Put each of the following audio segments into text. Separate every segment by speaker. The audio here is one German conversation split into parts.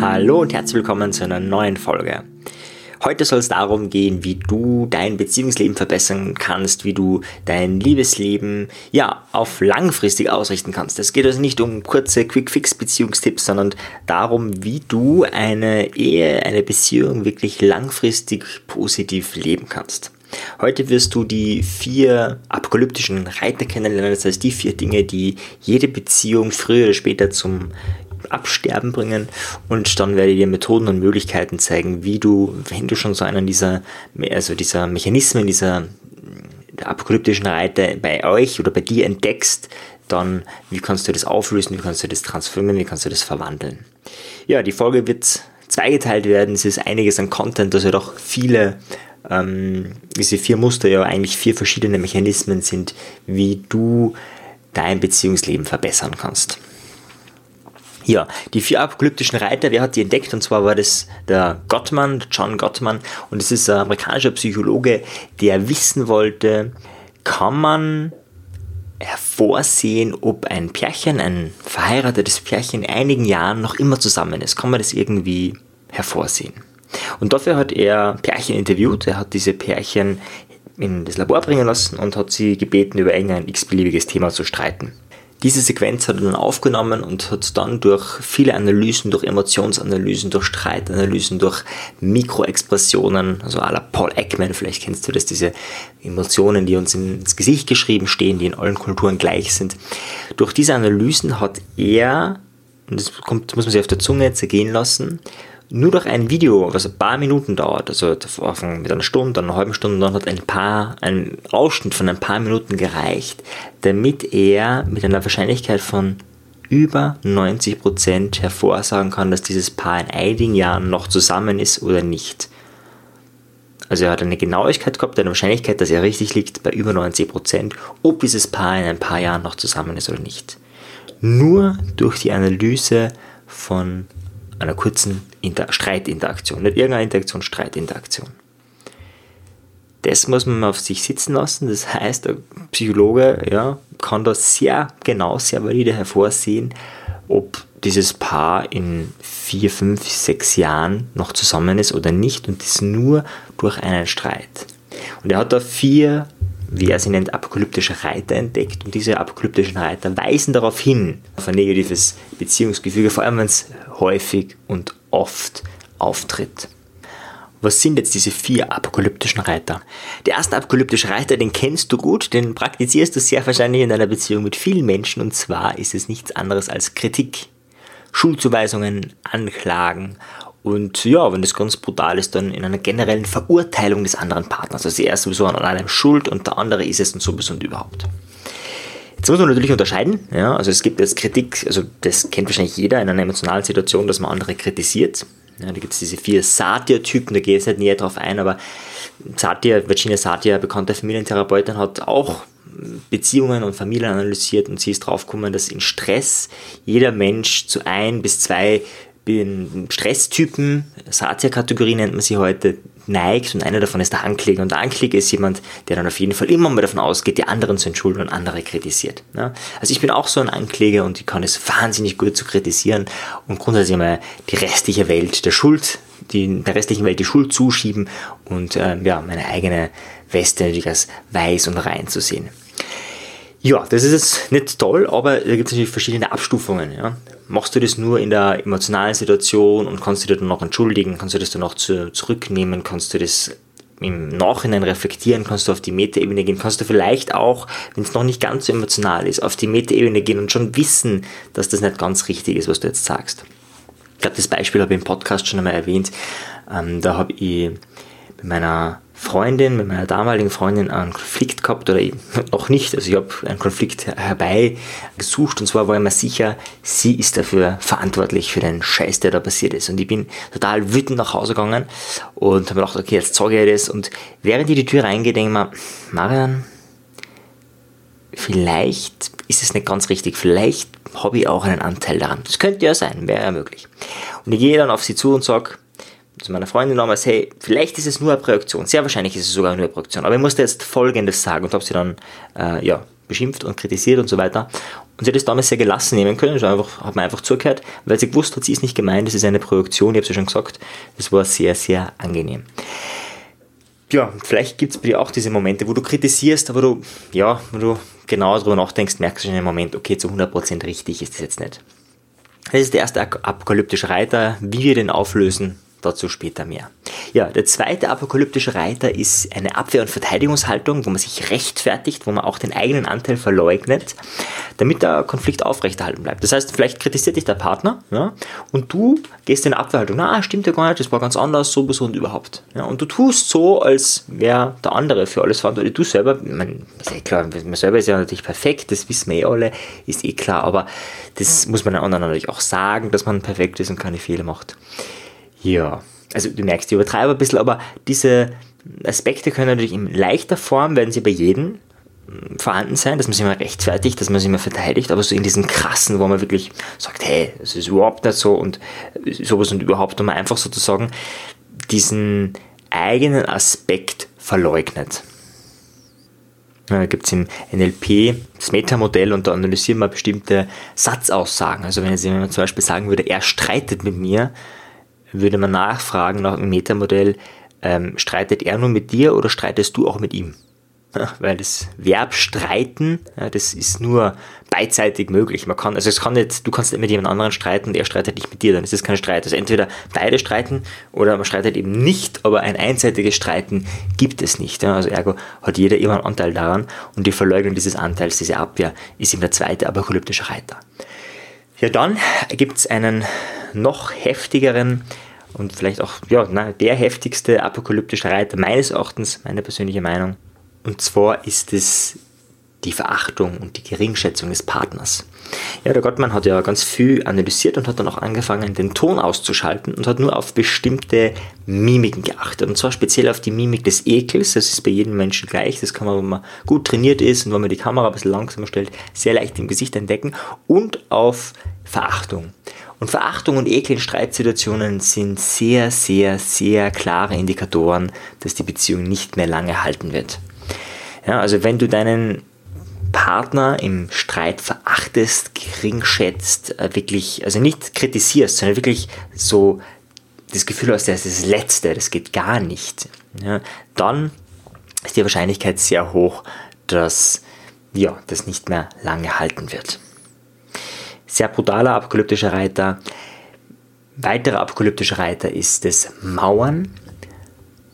Speaker 1: Hallo und herzlich willkommen zu einer neuen Folge. Heute soll es darum gehen, wie du dein Beziehungsleben verbessern kannst, wie du dein Liebesleben ja auf langfristig ausrichten kannst. Es geht also nicht um kurze Quick-Fix-Beziehungstipps, sondern darum, wie du eine Ehe, eine Beziehung wirklich langfristig positiv leben kannst. Heute wirst du die vier apokalyptischen Reiter kennenlernen, das heißt die vier Dinge, die jede Beziehung früher oder später zum Absterben bringen. Und dann werde ich dir Methoden und Möglichkeiten zeigen, wie du, wenn du schon so einen dieser, also dieser Mechanismen, dieser apokalyptischen Reiter bei euch oder bei dir entdeckst, dann wie kannst du das auflösen, wie kannst du das transformieren, wie kannst du das verwandeln. Ja, die Folge wird zweigeteilt werden, es ist einiges an Content, dass ja doch viele ähm, diese vier Muster ja eigentlich vier verschiedene Mechanismen sind, wie du dein Beziehungsleben verbessern kannst. Ja, die vier apokalyptischen Reiter, wer hat die entdeckt? Und zwar war das der Gottman, John Gottman. Und es ist ein amerikanischer Psychologe, der wissen wollte, kann man hervorsehen, ob ein Pärchen, ein verheiratetes Pärchen in einigen Jahren noch immer zusammen ist. Kann man das irgendwie hervorsehen? Und dafür hat er Pärchen interviewt. Er hat diese Pärchen in das Labor bringen lassen und hat sie gebeten, über irgendein x-beliebiges Thema zu streiten. Diese Sequenz hat er dann aufgenommen und hat dann durch viele Analysen, durch Emotionsanalysen, durch Streitanalysen, durch Mikroexpressionen, also à la Paul Ekman, vielleicht kennst du das, diese Emotionen, die uns ins Gesicht geschrieben stehen, die in allen Kulturen gleich sind. Durch diese Analysen hat er, und das kommt, muss man sich auf der Zunge zergehen lassen, nur durch ein Video, was ein paar Minuten dauert, also mit einer Stunde, einer halben Stunde, dann hat ein paar, ein Ausschnitt von ein paar Minuten gereicht, damit er mit einer Wahrscheinlichkeit von über 90% hervorsagen kann, dass dieses Paar in einigen Jahren noch zusammen ist oder nicht. Also er hat eine Genauigkeit gehabt, eine Wahrscheinlichkeit, dass er richtig liegt, bei über 90%, ob dieses Paar in ein paar Jahren noch zusammen ist oder nicht. Nur durch die Analyse von einer kurzen Inter Streitinteraktion. Nicht irgendeine Interaktion, Streitinteraktion. Das muss man auf sich sitzen lassen. Das heißt, der Psychologe ja, kann da sehr genau, sehr valide hervorsehen, ob dieses Paar in vier, fünf, sechs Jahren noch zusammen ist oder nicht und das nur durch einen Streit. Und er hat da vier wie er sie nennt, apokalyptische Reiter entdeckt. Und diese apokalyptischen Reiter weisen darauf hin, auf ein negatives Beziehungsgefüge, vor allem wenn es häufig und oft auftritt. Was sind jetzt diese vier apokalyptischen Reiter? Der erste apokalyptische Reiter, den kennst du gut, den praktizierst du sehr wahrscheinlich in deiner Beziehung mit vielen Menschen und zwar ist es nichts anderes als Kritik, Schuldzuweisungen, Anklagen und ja, wenn das ganz brutal ist, dann in einer generellen Verurteilung des anderen Partners. Also er ist sowieso an allem schuld und der andere ist es und sowieso und überhaupt. Jetzt muss man natürlich unterscheiden. Ja, also es gibt jetzt Kritik, also das kennt wahrscheinlich jeder in einer emotionalen Situation, dass man andere kritisiert. Ja, da gibt es diese vier Satya-Typen, da gehe ich jetzt nicht näher drauf ein, aber Satya, Virginia Satya, bekannte Familientherapeutin, hat auch Beziehungen und Familien analysiert und sie ist draufgekommen, dass in Stress jeder Mensch zu ein bis zwei Stresstypen, Satya-Kategorie nennt man sie heute, neigt und einer davon ist der Ankläger. Und der Ankläger ist jemand, der dann auf jeden Fall immer mal davon ausgeht, die anderen zu entschuldigen und andere kritisiert. Ja? Also ich bin auch so ein Ankläger und ich kann es wahnsinnig gut zu kritisieren und grundsätzlich mal die restliche Welt der Schuld, die, der restlichen Welt die Schuld zuschieben und äh, ja, meine eigene Weste natürlich als weiß und rein zu sehen. Ja, das ist jetzt nicht toll, aber da gibt es natürlich verschiedene Abstufungen. Ja. Machst du das nur in der emotionalen Situation und kannst du dir dann noch entschuldigen, kannst du das dann noch zu, zurücknehmen, kannst du das im Nachhinein reflektieren, kannst du auf die Metaebene gehen, kannst du vielleicht auch, wenn es noch nicht ganz so emotional ist, auf die Metaebene gehen und schon wissen, dass das nicht ganz richtig ist, was du jetzt sagst. Ich glaube, das Beispiel habe ich im Podcast schon einmal erwähnt. Ähm, da habe ich mit meiner Freundin, mit meiner damaligen Freundin einen Konflikt gehabt oder noch nicht. Also ich habe einen Konflikt herbeigesucht und zwar war ich mir sicher, sie ist dafür verantwortlich für den Scheiß, der da passiert ist. Und ich bin total wütend nach Hause gegangen und habe gedacht, okay, jetzt zeige ich das. Und während ich die Tür reingehe, denke ich mir, Marian, vielleicht ist es nicht ganz richtig. Vielleicht habe ich auch einen Anteil daran. Das könnte ja sein, wäre ja möglich. Und ich gehe dann auf sie zu und sage, zu meiner Freundin damals, hey, vielleicht ist es nur eine Projektion, sehr wahrscheinlich ist es sogar nur eine Projektion, aber ich musste jetzt Folgendes sagen und habe sie dann, äh, ja, beschimpft und kritisiert und so weiter. Und sie hat das damals sehr gelassen nehmen können, einfach, hat man einfach zugehört, weil sie gewusst hat, sie ist nicht gemeint, das ist eine Projektion, ich habe es ja schon gesagt. Das war sehr, sehr angenehm. Ja, vielleicht gibt es bei dir auch diese Momente, wo du kritisierst, aber du, ja, wo du genau darüber nachdenkst, merkst du schon im Moment, okay, zu 100% richtig ist das jetzt nicht. Das ist der erste apokalyptische Reiter. Wie wir den auflösen, dazu später mehr. Ja, der zweite apokalyptische Reiter ist eine Abwehr- und Verteidigungshaltung, wo man sich rechtfertigt, wo man auch den eigenen Anteil verleugnet, damit der Konflikt aufrechterhalten bleibt. Das heißt, vielleicht kritisiert dich der Partner ja, und du gehst in Abwehrhaltung. Na, stimmt ja gar nicht, das war ganz anders, so, und überhaupt. Ja, und du tust so, als wäre der andere für alles verantwortlich. Du selber, man, ist eh klar, man selber ist ja natürlich perfekt, das wissen wir eh alle, ist eh klar, aber das muss man den anderen natürlich auch sagen, dass man perfekt ist und keine Fehler macht. Ja, also du merkst, ich übertreibe ein bisschen, aber diese Aspekte können natürlich in leichter Form, werden sie bei jedem hm, vorhanden sein, dass man sich mal rechtfertigt, dass man sich mal verteidigt, aber so in diesen krassen, wo man wirklich sagt, hey, es ist überhaupt nicht so und sowas und überhaupt, wo man einfach sozusagen diesen eigenen Aspekt verleugnet. Da gibt es im NLP das Metamodell und da analysieren wir bestimmte Satzaussagen. Also wenn, jetzt, man zum Beispiel sagen würde, er streitet mit mir, würde man nachfragen nach dem Metamodell, ähm, streitet er nur mit dir oder streitest du auch mit ihm? Weil das Verb streiten, ja, das ist nur beidseitig möglich. Man kann, also es kann nicht, du kannst nicht mit jemand anderen streiten und er streitet nicht mit dir, dann ist das kein Streit. Also entweder beide streiten oder man streitet eben nicht, aber ein einseitiges Streiten gibt es nicht. Ja. Also ergo hat jeder immer einen Anteil daran und die Verleugnung dieses Anteils, diese Abwehr, ist eben der zweite apokalyptische Reiter. Ja, dann gibt es einen noch heftigeren und vielleicht auch ja, na, der heftigste apokalyptische Reiter meines Erachtens, meine persönliche Meinung. Und zwar ist es die Verachtung und die Geringschätzung des Partners. Ja, der Gottmann hat ja ganz viel analysiert und hat dann auch angefangen, den Ton auszuschalten und hat nur auf bestimmte Mimiken geachtet. Und zwar speziell auf die Mimik des Ekels. Das ist bei jedem Menschen gleich. Das kann man, wenn man gut trainiert ist und wenn man die Kamera ein bisschen langsamer stellt, sehr leicht im Gesicht entdecken. Und auf Verachtung. Und Verachtung und Ekel in Streitsituationen sind sehr, sehr, sehr klare Indikatoren, dass die Beziehung nicht mehr lange halten wird. Ja, also wenn du deinen Partner im Streit verachtest, gering schätzt, äh, wirklich, also nicht kritisierst, sondern wirklich so das Gefühl hast, das ist das Letzte, das geht gar nicht, ja, dann ist die Wahrscheinlichkeit sehr hoch, dass ja, das nicht mehr lange halten wird. Sehr brutaler apokalyptischer Reiter. Weiterer apokalyptischer Reiter ist das Mauern.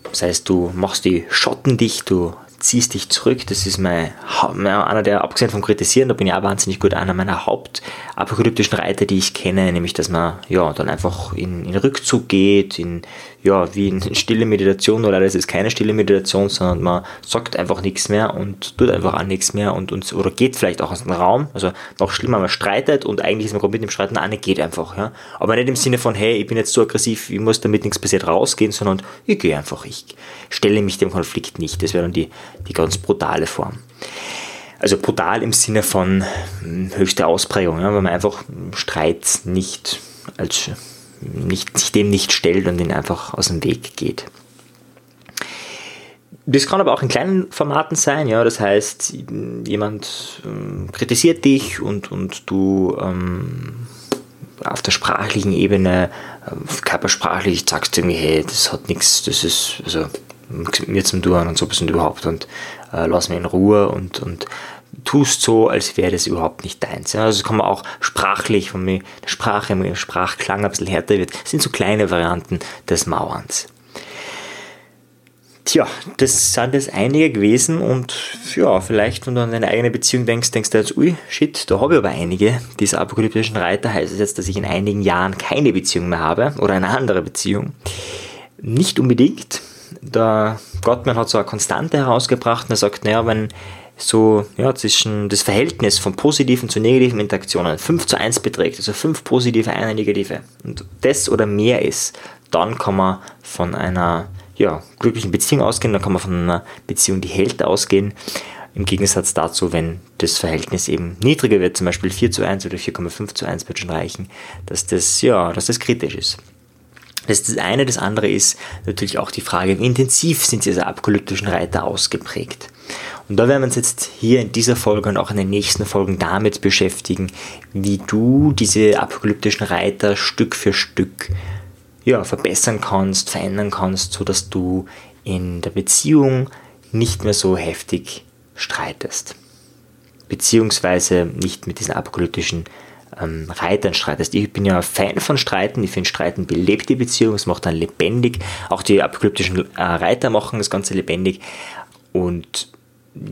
Speaker 1: Das heißt, du machst die Schotten dicht, du ziehst dich zurück. Das ist mein, einer der, abgesehen vom Kritisieren, da bin ich auch wahnsinnig gut, einer meiner hauptapokalyptischen Reiter, die ich kenne, nämlich, dass man, ja, dann einfach in, in Rückzug geht, in, ja, wie in stille Meditation, oder das ist keine stille Meditation, sondern man sagt einfach nichts mehr und tut einfach auch nichts mehr und, und, oder geht vielleicht auch aus dem Raum. Also noch schlimmer, man streitet und eigentlich ist man komplett im Streiten, nein, geht einfach, ja. Aber nicht im Sinne von, hey, ich bin jetzt so aggressiv, ich muss damit nichts passiert rausgehen, sondern ich gehe einfach, ich stelle mich dem Konflikt nicht. Das wäre dann die, die ganz brutale Form. Also brutal im Sinne von hm, höchste Ausprägung, ja, weil man einfach Streit nicht als nicht, sich dem nicht stellt und ihn einfach aus dem Weg geht. Das kann aber auch in kleinen Formaten sein, ja, das heißt, jemand ähm, kritisiert dich und, und du ähm, auf der sprachlichen Ebene, äh, körpersprachlich sagst du irgendwie, hey, das hat nichts, das ist, also mir zum Tun und so und überhaupt und äh, lass mich in Ruhe und, und tust so, als wäre das überhaupt nicht deins. Ja, also kann man auch sprachlich, wenn mir die Sprache, im Sprachklang ein bisschen härter wird, sind so kleine Varianten des Mauerns. Tja, das sind jetzt einige gewesen und ja, vielleicht, wenn du an deine eigene Beziehung denkst, denkst du jetzt, ui, shit, da habe ich aber einige. Diese apokalyptischen Reiter heißt es jetzt, dass ich in einigen Jahren keine Beziehung mehr habe oder eine andere Beziehung. Nicht unbedingt. Der Gottman hat so eine Konstante herausgebracht und er sagt, naja, wenn so ja, zwischen das Verhältnis von positiven zu negativen Interaktionen 5 zu 1 beträgt, also 5 positive, eine negative, und das oder mehr ist, dann kann man von einer ja, glücklichen Beziehung ausgehen, dann kann man von einer Beziehung, die hält, ausgehen. Im Gegensatz dazu, wenn das Verhältnis eben niedriger wird, zum Beispiel 4 zu 1 oder 4,5 zu 1 wird schon reichen, dass das, ja, dass das kritisch ist. Das ist das eine. Das andere ist natürlich auch die Frage, wie intensiv sind diese apokalyptischen Reiter ausgeprägt. Und da werden wir uns jetzt hier in dieser Folge und auch in den nächsten Folgen damit beschäftigen, wie du diese apokalyptischen Reiter Stück für Stück ja, verbessern kannst, verändern kannst, sodass du in der Beziehung nicht mehr so heftig streitest. Beziehungsweise nicht mit diesen apokalyptischen ähm, Reitern streitest. Ich bin ja Fan von Streiten. Ich finde, Streiten belebt die Beziehung, es macht dann lebendig. Auch die apokalyptischen äh, Reiter machen das Ganze lebendig. Und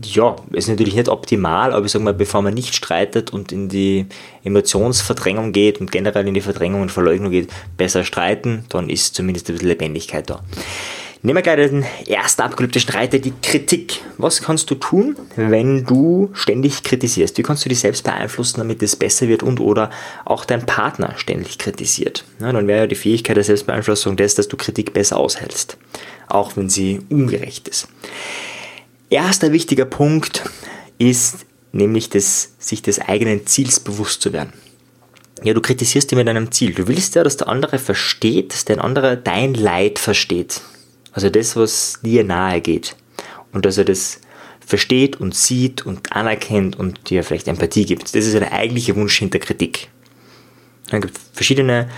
Speaker 1: ja, ist natürlich nicht optimal, aber ich sage mal, bevor man nicht streitet und in die Emotionsverdrängung geht und generell in die Verdrängung und Verleugnung geht, besser streiten, dann ist zumindest ein bisschen Lebendigkeit da. Nehmen wir gleich den ersten apokalyptischen Reiter, die Kritik. Was kannst du tun, wenn du ständig kritisierst? Wie kannst du dich selbst beeinflussen, damit es besser wird und oder auch dein Partner ständig kritisiert? Ja, dann wäre ja die Fähigkeit der Selbstbeeinflussung das, dass du Kritik besser aushältst, auch wenn sie ungerecht ist. Erster wichtiger Punkt ist nämlich das, sich des eigenen Ziels bewusst zu werden. Ja, du kritisierst dich mit deinem Ziel. Du willst ja, dass der andere versteht, dass der andere dein Leid versteht. Also das, was dir nahe geht. Und dass er das versteht und sieht und anerkennt und dir vielleicht Empathie gibt. Das ist ja der eigentliche Wunsch hinter Kritik. Es gibt verschiedene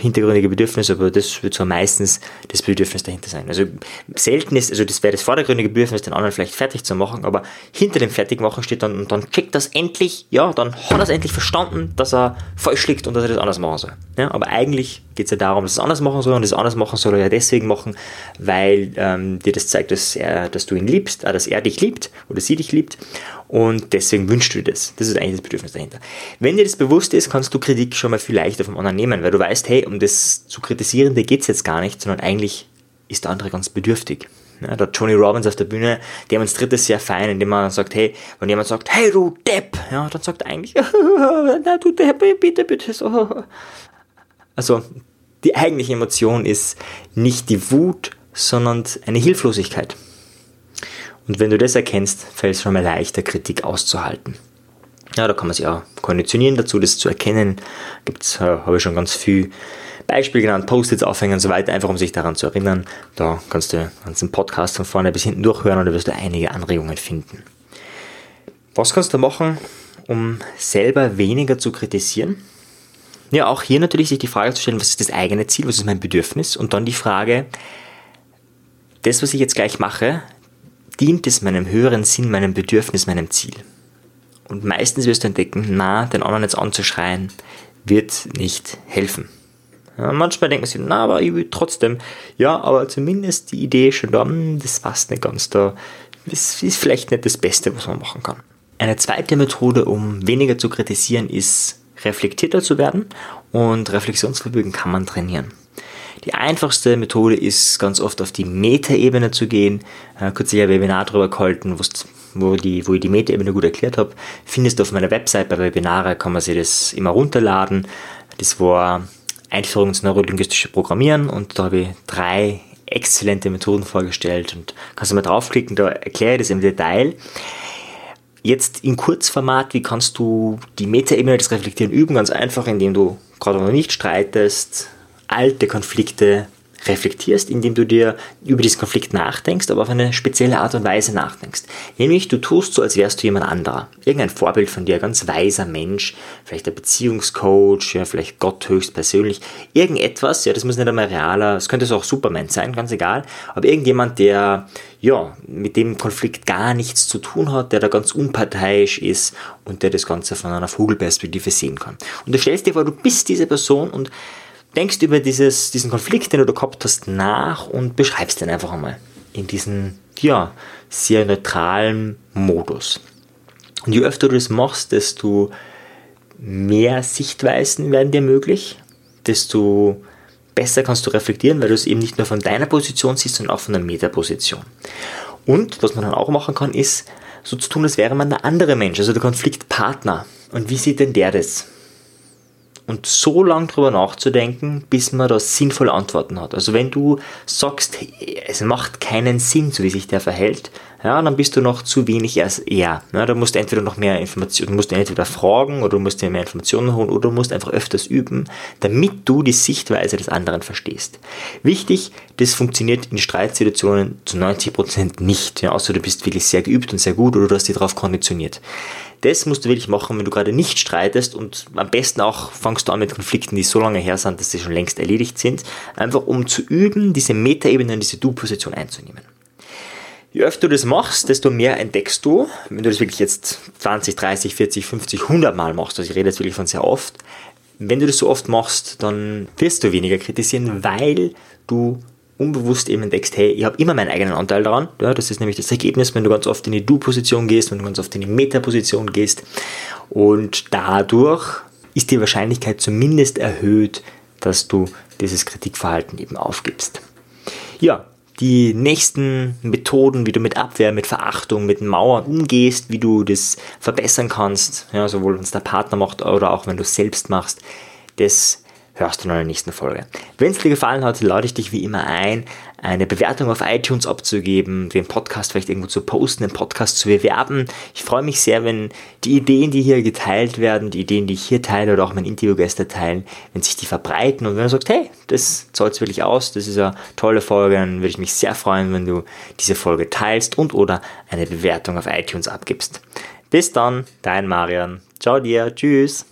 Speaker 1: hintergründige Bedürfnis, aber das wird so meistens das Bedürfnis dahinter sein. Also selten ist, also das wäre das vordergründige Bedürfnis, den anderen vielleicht fertig zu machen, aber hinter dem Fertigmachen steht dann, und dann checkt das endlich, ja, dann hat er es endlich verstanden, dass er falsch liegt und dass er das anders machen soll. Ja, aber eigentlich geht es ja darum, dass er es anders machen soll und das anders machen soll er ja deswegen machen, weil ähm, dir das zeigt, dass, er, dass du ihn liebst, äh, dass er dich liebt oder sie dich liebt und deswegen wünschst du dir das. Das ist eigentlich das Bedürfnis dahinter. Wenn dir das bewusst ist, kannst du Kritik schon mal viel leichter vom anderen nehmen, weil du weißt, hey, um das zu kritisieren, da geht es jetzt gar nicht, sondern eigentlich ist der andere ganz bedürftig. Ja, der Tony Robbins auf der Bühne demonstriert das sehr fein, indem er sagt, hey, wenn jemand sagt, hey du Depp, ja, dann sagt er eigentlich, na du Depp, bitte, bitte, so. Also, die eigentliche Emotion ist nicht die Wut, sondern eine Hilflosigkeit. Und wenn du das erkennst, fällt es schon mal leichter, Kritik auszuhalten. Ja, da kann man sich auch konditionieren dazu, das zu erkennen. Gibt's, äh, habe ich schon ganz viel Beispiele genannt, Post-its aufhängen und so weiter, einfach um sich daran zu erinnern. Da kannst du den Podcast von vorne bis hinten durchhören und da wirst du einige Anregungen finden. Was kannst du machen, um selber weniger zu kritisieren? Ja, auch hier natürlich sich die Frage zu stellen, was ist das eigene Ziel, was ist mein Bedürfnis? Und dann die Frage, das, was ich jetzt gleich mache, dient es meinem höheren Sinn, meinem Bedürfnis, meinem Ziel? Und meistens wirst du entdecken, na, den anderen jetzt anzuschreien, wird nicht helfen. Ja, manchmal denken sie, na, aber ich will trotzdem. Ja, aber zumindest die Idee schon da, hm, das passt nicht ganz da. Das ist vielleicht nicht das Beste, was man machen kann. Eine zweite Methode, um weniger zu kritisieren, ist reflektierter zu werden und Reflexionsvermögen kann man trainieren. Die einfachste Methode ist ganz oft auf die Metaebene zu gehen. Äh, kürzlich ein Webinar darüber gehalten, wo, die, wo ich die Metaebene gut erklärt habe. Findest du auf meiner Website bei Webinare, kann man sich das immer runterladen. Das war Einführung ins neurolinguistische Programmieren und da habe ich drei exzellente Methoden vorgestellt und kannst du mal draufklicken, da erkläre ich das im Detail. Jetzt in Kurzformat, wie kannst du die Metaebene des Reflektieren üben? Ganz einfach, indem du gerade noch nicht streitest, alte Konflikte reflektierst, indem du dir über diesen Konflikt nachdenkst, aber auf eine spezielle Art und Weise nachdenkst. Nämlich du tust so, als wärst du jemand anderer. Irgendein Vorbild von dir, ein ganz weiser Mensch, vielleicht ein Beziehungscoach, ja, vielleicht Gott höchstpersönlich, irgendetwas, ja, das muss nicht einmal realer, es könnte auch Superman sein, ganz egal, aber irgendjemand, der ja, mit dem Konflikt gar nichts zu tun hat, der da ganz unparteiisch ist und der das Ganze von einer Vogelperspektive sehen kann. Und du stellst dir vor, du bist diese Person und denkst über dieses, diesen Konflikt, den du gehabt hast, nach und beschreibst den einfach einmal in diesem, ja, sehr neutralen Modus. Und je öfter du das machst, desto mehr Sichtweisen werden dir möglich, desto besser kannst du reflektieren, weil du es eben nicht nur von deiner Position siehst, sondern auch von der Metaposition. Und was man dann auch machen kann, ist so zu tun, als wäre man der andere Mensch, also der Konfliktpartner. Und wie sieht denn der das? Und so lange drüber nachzudenken, bis man da sinnvolle Antworten hat. Also wenn du sagst, es macht keinen Sinn, so wie sich der verhält, ja, dann bist du noch zu wenig als er. Ja, da musst du entweder noch mehr Informationen, du musst entweder fragen oder du musst dir mehr Informationen holen oder du musst einfach öfters üben, damit du die Sichtweise des anderen verstehst. Wichtig, das funktioniert in Streitsituationen zu 90% nicht, ja, außer du bist wirklich sehr geübt und sehr gut oder du hast dich darauf konditioniert. Das musst du wirklich machen, wenn du gerade nicht streitest und am besten auch fangst du an mit Konflikten, die so lange her sind, dass sie schon längst erledigt sind, einfach um zu üben, diese Metaebene diese Du-Position einzunehmen. Je öfter du das machst, desto mehr entdeckst du. Wenn du das wirklich jetzt 20, 30, 40, 50, 100 Mal machst, also ich rede jetzt wirklich von sehr oft, wenn du das so oft machst, dann wirst du weniger kritisieren, weil du unbewusst eben entdeckst, hey, ich habe immer meinen eigenen Anteil daran. Ja, das ist nämlich das Ergebnis, wenn du ganz oft in die Du-Position gehst, wenn du ganz oft in die Meta-Position gehst. Und dadurch ist die Wahrscheinlichkeit zumindest erhöht, dass du dieses Kritikverhalten eben aufgibst. Ja, die nächsten Methoden, wie du mit Abwehr, mit Verachtung, mit Mauern umgehst, wie du das verbessern kannst, ja, sowohl wenn es der Partner macht oder auch wenn du es selbst machst, das hörst du in der nächsten Folge. Wenn es dir gefallen hat, lade ich dich wie immer ein, eine Bewertung auf iTunes abzugeben, den Podcast vielleicht irgendwo zu posten, den Podcast zu bewerben. Ich freue mich sehr, wenn die Ideen, die hier geteilt werden, die Ideen, die ich hier teile oder auch meine Interviewgäste teilen, wenn sich die verbreiten und wenn du sagst, hey, das zahlt wirklich aus, das ist eine tolle Folge, dann würde ich mich sehr freuen, wenn du diese Folge teilst und oder eine Bewertung auf iTunes abgibst. Bis dann, dein Marian. Ciao dir, tschüss.